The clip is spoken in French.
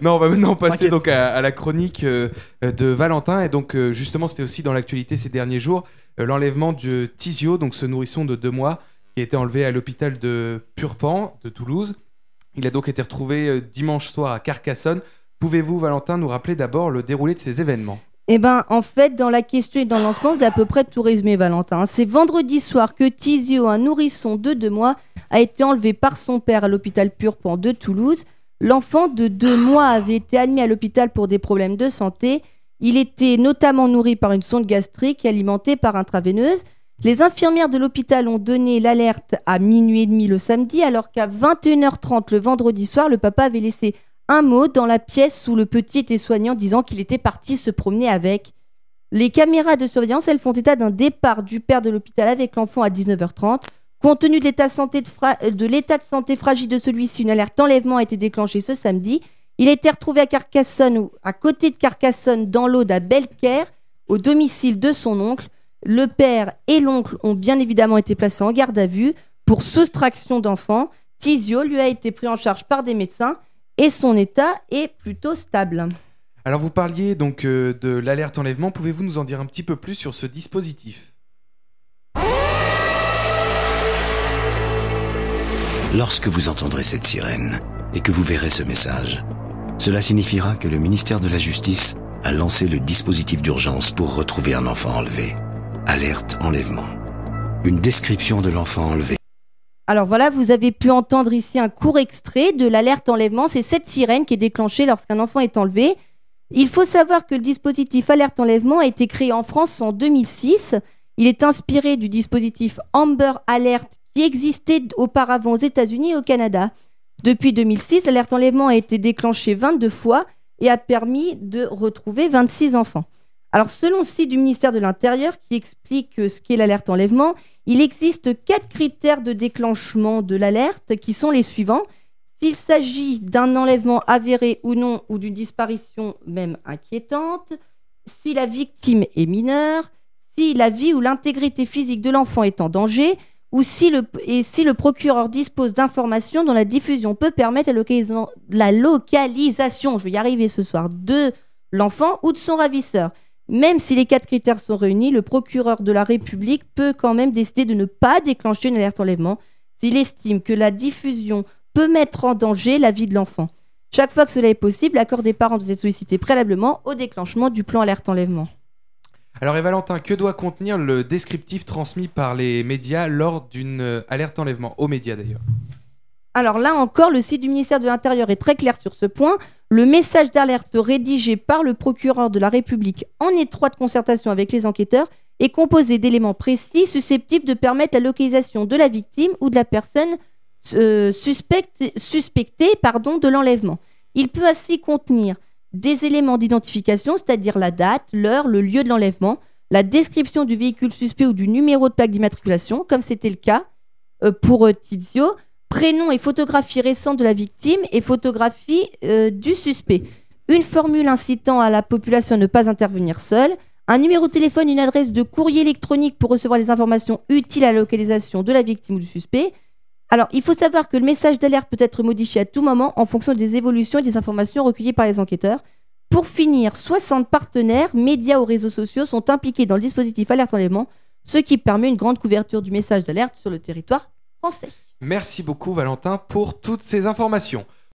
non, on va maintenant passer donc à, la chronique euh, de Valentin. Et donc, euh, justement, c'était aussi dans l'actualité ces derniers jours euh, l'enlèvement de Tizio, donc ce nourrisson de deux mois, qui a été enlevé à l'hôpital de Purpan de Toulouse. Il a donc été retrouvé dimanche soir à Carcassonne. Pouvez-vous, Valentin, nous rappeler d'abord le déroulé de ces événements? Eh ben, en fait, dans la question et dans lancement, c'est à peu près tout résumé, Valentin. C'est vendredi soir que Tizio, un nourrisson de deux mois, a été enlevé par son père à l'hôpital Purpan de Toulouse. L'enfant de deux mois avait été admis à l'hôpital pour des problèmes de santé. Il était notamment nourri par une sonde gastrique alimentée par intraveineuse. Les infirmières de l'hôpital ont donné l'alerte à minuit et demi le samedi, alors qu'à 21h30 le vendredi soir, le papa avait laissé un mot dans la pièce où le petit était soignant disant qu'il était parti se promener avec. Les caméras de surveillance, elles font état d'un départ du père de l'hôpital avec l'enfant à 19h30. Compte tenu de l'état de, santé fragile de celui-ci, une alerte d'enlèvement a été déclenchée ce samedi. Il a été retrouvé à Carcassonne à côté de Carcassonne dans l'Aude à Belcaire, au domicile de son oncle. Le père et l'oncle ont bien évidemment été placés en garde à vue pour soustraction d'enfants. Tizio lui a été pris en charge par des médecins et son état est plutôt stable. Alors vous parliez donc euh, de l'alerte enlèvement, pouvez-vous nous en dire un petit peu plus sur ce dispositif? Lorsque vous entendrez cette sirène et que vous verrez ce message, cela signifiera que le ministère de la Justice a lancé le dispositif d'urgence pour retrouver un enfant enlevé. Alerte enlèvement. Une description de l'enfant enlevé. Alors voilà, vous avez pu entendre ici un court extrait de l'alerte enlèvement. C'est cette sirène qui est déclenchée lorsqu'un enfant est enlevé. Il faut savoir que le dispositif alerte enlèvement a été créé en France en 2006. Il est inspiré du dispositif Amber Alert qui existait auparavant aux États-Unis et au Canada. Depuis 2006, l'alerte enlèvement a été déclenchée 22 fois et a permis de retrouver 26 enfants. Alors, selon le site du ministère de l'Intérieur qui explique ce qu'est l'alerte enlèvement, il existe quatre critères de déclenchement de l'alerte qui sont les suivants. S'il s'agit d'un enlèvement avéré ou non ou d'une disparition même inquiétante, si la victime est mineure, si la vie ou l'intégrité physique de l'enfant est en danger, ou si le, et si le procureur dispose d'informations dont la diffusion peut permettre la, localisation, je vais y arriver ce soir, de l'enfant ou de son ravisseur. Même si les quatre critères sont réunis, le procureur de la République peut quand même décider de ne pas déclencher une alerte enlèvement s'il estime que la diffusion peut mettre en danger la vie de l'enfant. Chaque fois que cela est possible, l'accord des parents doit être sollicité préalablement au déclenchement du plan alerte enlèvement. Alors, et Valentin, que doit contenir le descriptif transmis par les médias lors d'une euh, alerte enlèvement Aux médias d'ailleurs? Alors là encore, le site du ministère de l'Intérieur est très clair sur ce point. Le message d'alerte rédigé par le procureur de la République en étroite concertation avec les enquêteurs est composé d'éléments précis susceptibles de permettre la localisation de la victime ou de la personne euh, suspectée pardon, de l'enlèvement. Il peut ainsi contenir des éléments d'identification, c'est-à-dire la date, l'heure, le lieu de l'enlèvement, la description du véhicule suspect ou du numéro de plaque d'immatriculation, comme c'était le cas euh, pour euh, Tizio, prénom et photographie récente de la victime et photographie euh, du suspect. Une formule incitant à la population à ne pas intervenir seule, un numéro de téléphone, une adresse de courrier électronique pour recevoir les informations utiles à la localisation de la victime ou du suspect, alors, il faut savoir que le message d'alerte peut être modifié à tout moment en fonction des évolutions et des informations recueillies par les enquêteurs. Pour finir, 60 partenaires, médias ou réseaux sociaux sont impliqués dans le dispositif alerte enlèvement, ce qui permet une grande couverture du message d'alerte sur le territoire français. Merci beaucoup Valentin pour toutes ces informations.